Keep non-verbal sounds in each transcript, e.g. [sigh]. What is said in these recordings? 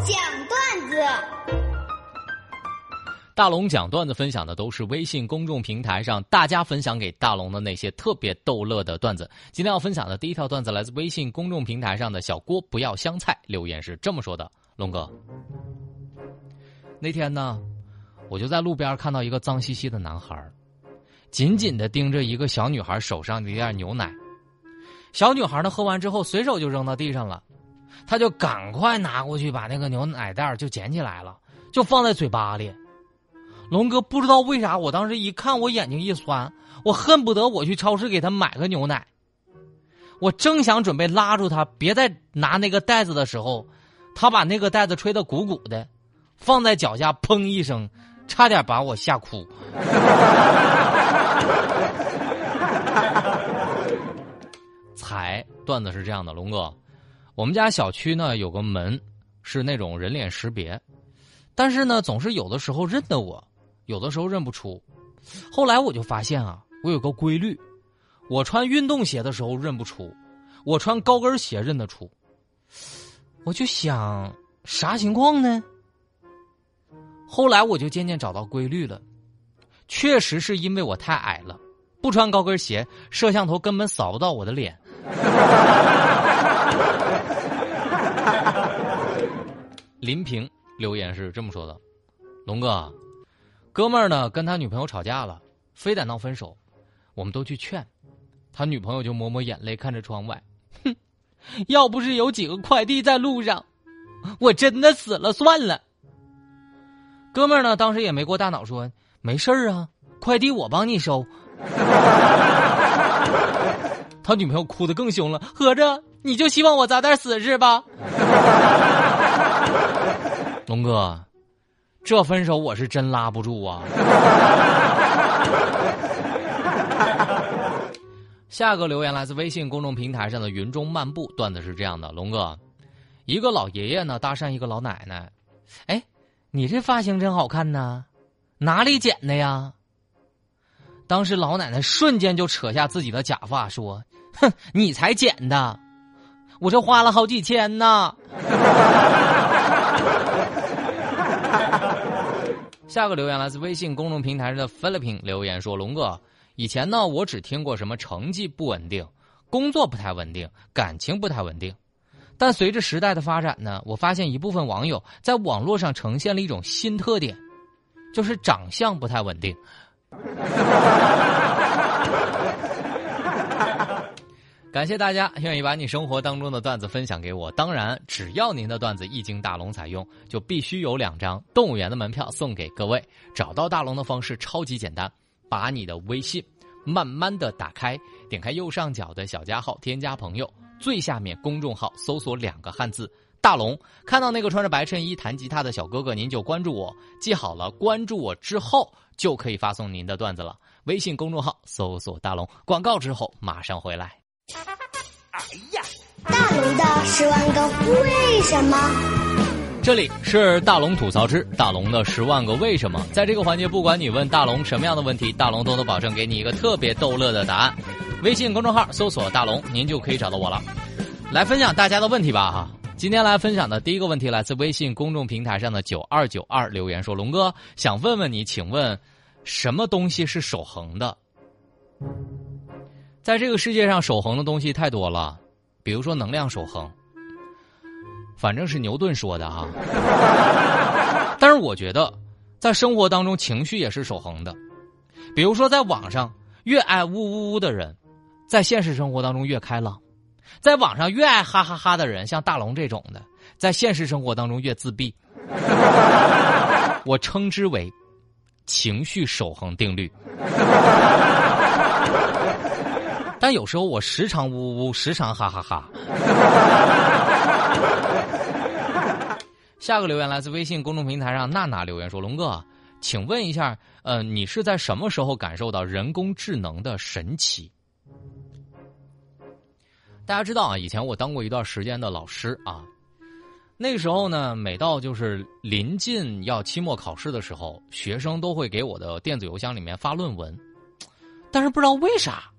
讲段子。大龙讲段子分享的都是微信公众平台上大家分享给大龙的那些特别逗乐的段子。今天要分享的第一条段子来自微信公众平台上的小郭不要香菜留言是这么说的：龙哥，那天呢，我就在路边看到一个脏兮兮的男孩，紧紧的盯着一个小女孩手上的一袋牛奶。小女孩呢喝完之后随手就扔到地上了，他就赶快拿过去把那个牛奶袋就捡起来了，就放在嘴巴里。龙哥不知道为啥，我当时一看，我眼睛一酸，我恨不得我去超市给他买个牛奶。我正想准备拉住他，别再拿那个袋子的时候，他把那个袋子吹得鼓鼓的，放在脚下，砰一声，差点把我吓哭。[laughs] 彩段子是这样的，龙哥，我们家小区呢有个门，是那种人脸识别，但是呢总是有的时候认得我。有的时候认不出，后来我就发现啊，我有个规律，我穿运动鞋的时候认不出，我穿高跟鞋认得出。我就想啥情况呢？后来我就渐渐找到规律了，确实是因为我太矮了，不穿高跟鞋，摄像头根本扫不到我的脸。[laughs] 林平留言是这么说的：“龙哥。”哥们儿呢，跟他女朋友吵架了，非得闹分手，我们都去劝，他女朋友就抹抹眼泪，看着窗外，哼，要不是有几个快递在路上，我真的死了算了。哥们儿呢，当时也没过大脑，说没事儿啊，快递我帮你收。[laughs] 他女朋友哭得更凶了，合着你就希望我早点死是吧？龙哥。这分手我是真拉不住啊！[laughs] 下个留言来自微信公众平台上的云中漫步，段子是这样的：龙哥，一个老爷爷呢搭讪一个老奶奶，哎，你这发型真好看呢，哪里剪的呀？当时老奶奶瞬间就扯下自己的假发，说：“哼，你才剪的，我这花了好几千呢。”下个留言来自微信公众平台上的 Philippin 留言说：“龙哥，以前呢我只听过什么成绩不稳定、工作不太稳定、感情不太稳定，但随着时代的发展呢，我发现一部分网友在网络上呈现了一种新特点，就是长相不太稳定。” [laughs] 感谢大家愿意把你生活当中的段子分享给我。当然，只要您的段子一经大龙采用，就必须有两张动物园的门票送给各位。找到大龙的方式超级简单，把你的微信慢慢的打开，点开右上角的小加号，添加朋友，最下面公众号搜索两个汉字“大龙”，看到那个穿着白衬衣弹吉他的小哥哥，您就关注我。记好了，关注我之后就可以发送您的段子了。微信公众号搜索“大龙”，广告之后马上回来。大龙的十万个为什么？这里是大龙吐槽之大龙的十万个为什么。在这个环节，不管你问大龙什么样的问题，大龙都能保证给你一个特别逗乐的答案。微信公众号搜索“大龙”，您就可以找到我了。来分享大家的问题吧哈！今天来分享的第一个问题来自微信公众平台上的九二九二留言说：“龙哥想问问你，请问什么东西是守恒的？”在这个世界上，守恒的东西太多了，比如说能量守恒，反正是牛顿说的哈。但是我觉得，在生活当中，情绪也是守恒的。比如说，在网上越爱呜呜呜的人，在现实生活当中越开朗；在网上越爱哈哈哈的人，像大龙这种的，在现实生活当中越自闭。我称之为情绪守恒定律。但有时候我时常呜呜呜，时常哈哈哈。[laughs] 下个留言来自微信公众平台上娜娜留言说：“龙哥，请问一下，呃，你是在什么时候感受到人工智能的神奇？”大家知道啊，以前我当过一段时间的老师啊，那个时候呢，每到就是临近要期末考试的时候，学生都会给我的电子邮箱里面发论文，但是不知道为啥。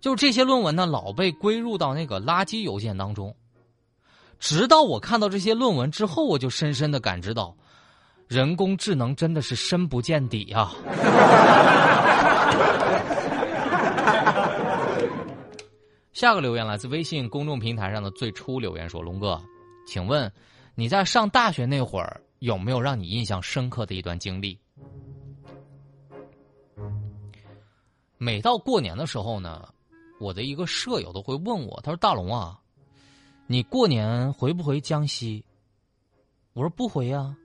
就这些论文呢，老被归入到那个垃圾邮件当中。直到我看到这些论文之后，我就深深的感知到，人工智能真的是深不见底啊！[laughs] 下个留言来自微信公众平台上的最初留言说：“龙哥，请问你在上大学那会儿有没有让你印象深刻的一段经历？”每到过年的时候呢，我的一个舍友都会问我，他说：“大龙啊，你过年回不回江西？”我说：“不回呀。”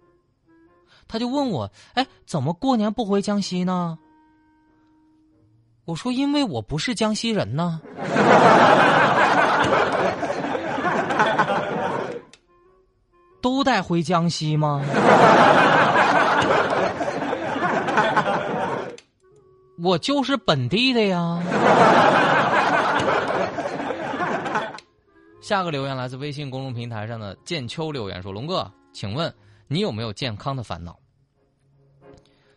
他就问我：“哎，怎么过年不回江西呢？”我说：“因为我不是江西人呢。”都带回江西吗？[laughs] 我就是本地的呀。下个留言来自微信公众平台上的剑秋留言说：“龙哥，请问你有没有健康的烦恼？”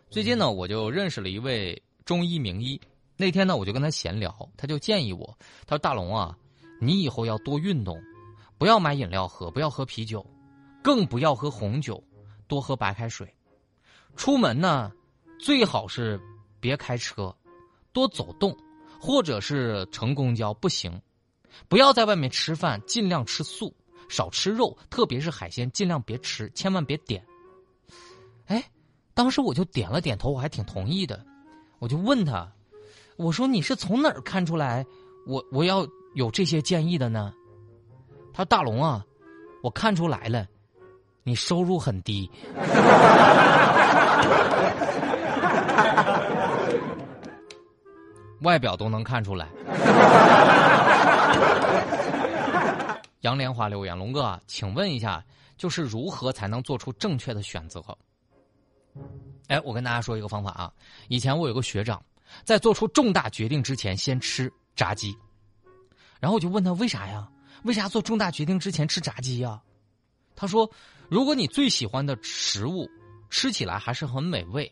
最近呢，我就认识了一位中医名医。那天呢，我就跟他闲聊，他就建议我，他说：“大龙啊，你以后要多运动，不要买饮料喝，不要喝啤酒，更不要喝红酒，多喝白开水。出门呢，最好是别开车，多走动，或者是乘公交不行。不要在外面吃饭，尽量吃素，少吃肉，特别是海鲜，尽量别吃，千万别点。”哎，当时我就点了点头，我还挺同意的，我就问他。我说你是从哪儿看出来我我要有这些建议的呢？他说大龙啊，我看出来了，你收入很低，[laughs] 外表都能看出来。[laughs] 杨莲华留言：龙哥，请问一下，就是如何才能做出正确的选择？哎，我跟大家说一个方法啊，以前我有个学长。在做出重大决定之前，先吃炸鸡，然后我就问他为啥呀？为啥做重大决定之前吃炸鸡呀？他说：“如果你最喜欢的食物吃起来还是很美味，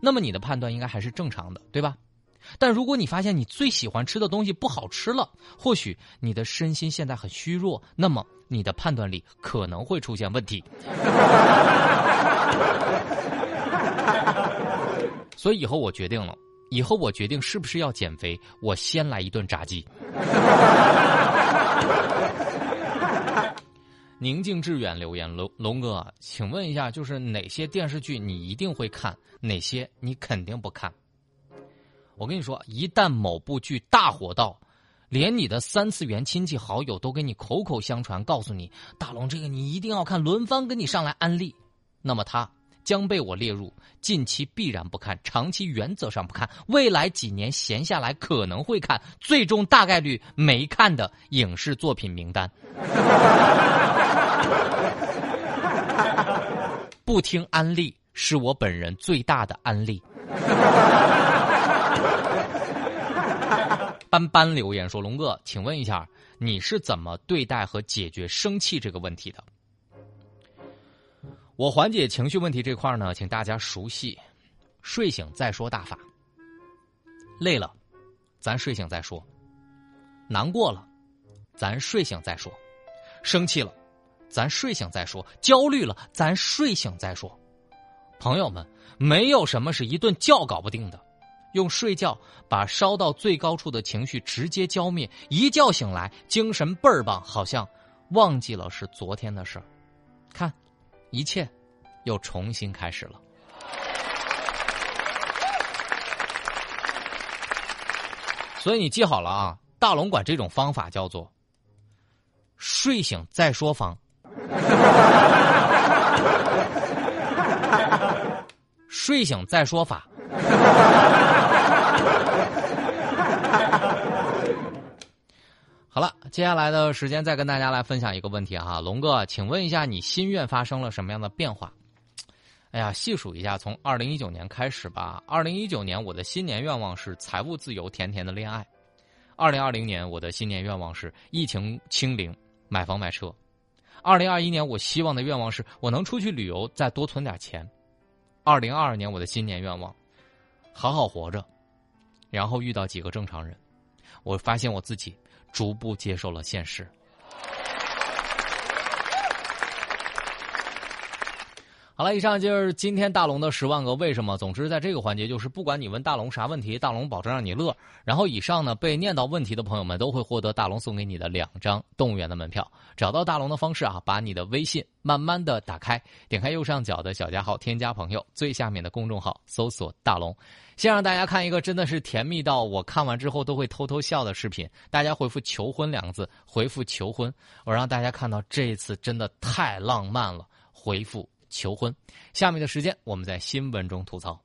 那么你的判断应该还是正常的，对吧？但如果你发现你最喜欢吃的东西不好吃了，或许你的身心现在很虚弱，那么你的判断力可能会出现问题。[laughs] 所以以后我决定了。”以后我决定是不是要减肥，我先来一顿炸鸡。[laughs] 宁静致远留言龙龙哥，请问一下，就是哪些电视剧你一定会看，哪些你肯定不看？我跟你说，一旦某部剧大火到，连你的三次元亲戚好友都给你口口相传，告诉你大龙这个你一定要看，轮番跟你上来安利，那么他。将被我列入近期必然不看、长期原则上不看、未来几年闲下来可能会看、最终大概率没看的影视作品名单。[laughs] 不听安利是我本人最大的安利。斑斑留言说：“龙哥，请问一下，你是怎么对待和解决生气这个问题的？”我缓解情绪问题这块呢，请大家熟悉“睡醒再说”大法。累了，咱睡醒再说；难过了，咱睡醒再说；生气了，咱睡醒再说；焦虑了，咱睡醒再说。朋友们，没有什么是一顿觉搞不定的，用睡觉把烧到最高处的情绪直接浇灭，一觉醒来精神倍儿棒，好像忘记了是昨天的事儿。看。一切又重新开始了，所以你记好了啊！大龙管这种方法叫做“睡醒再说方”，[laughs] 睡醒再说法。好了，接下来的时间再跟大家来分享一个问题哈，龙哥，请问一下，你心愿发生了什么样的变化？[tsk] 哎呀，细数一下，从二零一九年开始吧。二零一九年我的新年愿望是财务自由，甜甜的恋爱。二零二零年我的新年愿望是疫情清零，买房买车。二零二一年我希望的愿望是我能出去旅游，再多存点钱。二零二二年我的新年愿望，好好活着，然后遇到几个正常人。我发现我自己。逐步接受了现实。好了，以上就是今天大龙的十万个为什么。总之，在这个环节，就是不管你问大龙啥问题，大龙保证让你乐。然后，以上呢被念到问题的朋友们都会获得大龙送给你的两张动物园的门票。找到大龙的方式啊，把你的微信慢慢的打开，点开右上角的小加号，添加朋友，最下面的公众号搜索大龙。先让大家看一个真的是甜蜜到我看完之后都会偷偷笑的视频。大家回复“求婚”两个字，回复“求婚”，我让大家看到这一次真的太浪漫了。回复。求婚，下面的时间我们在新闻中吐槽。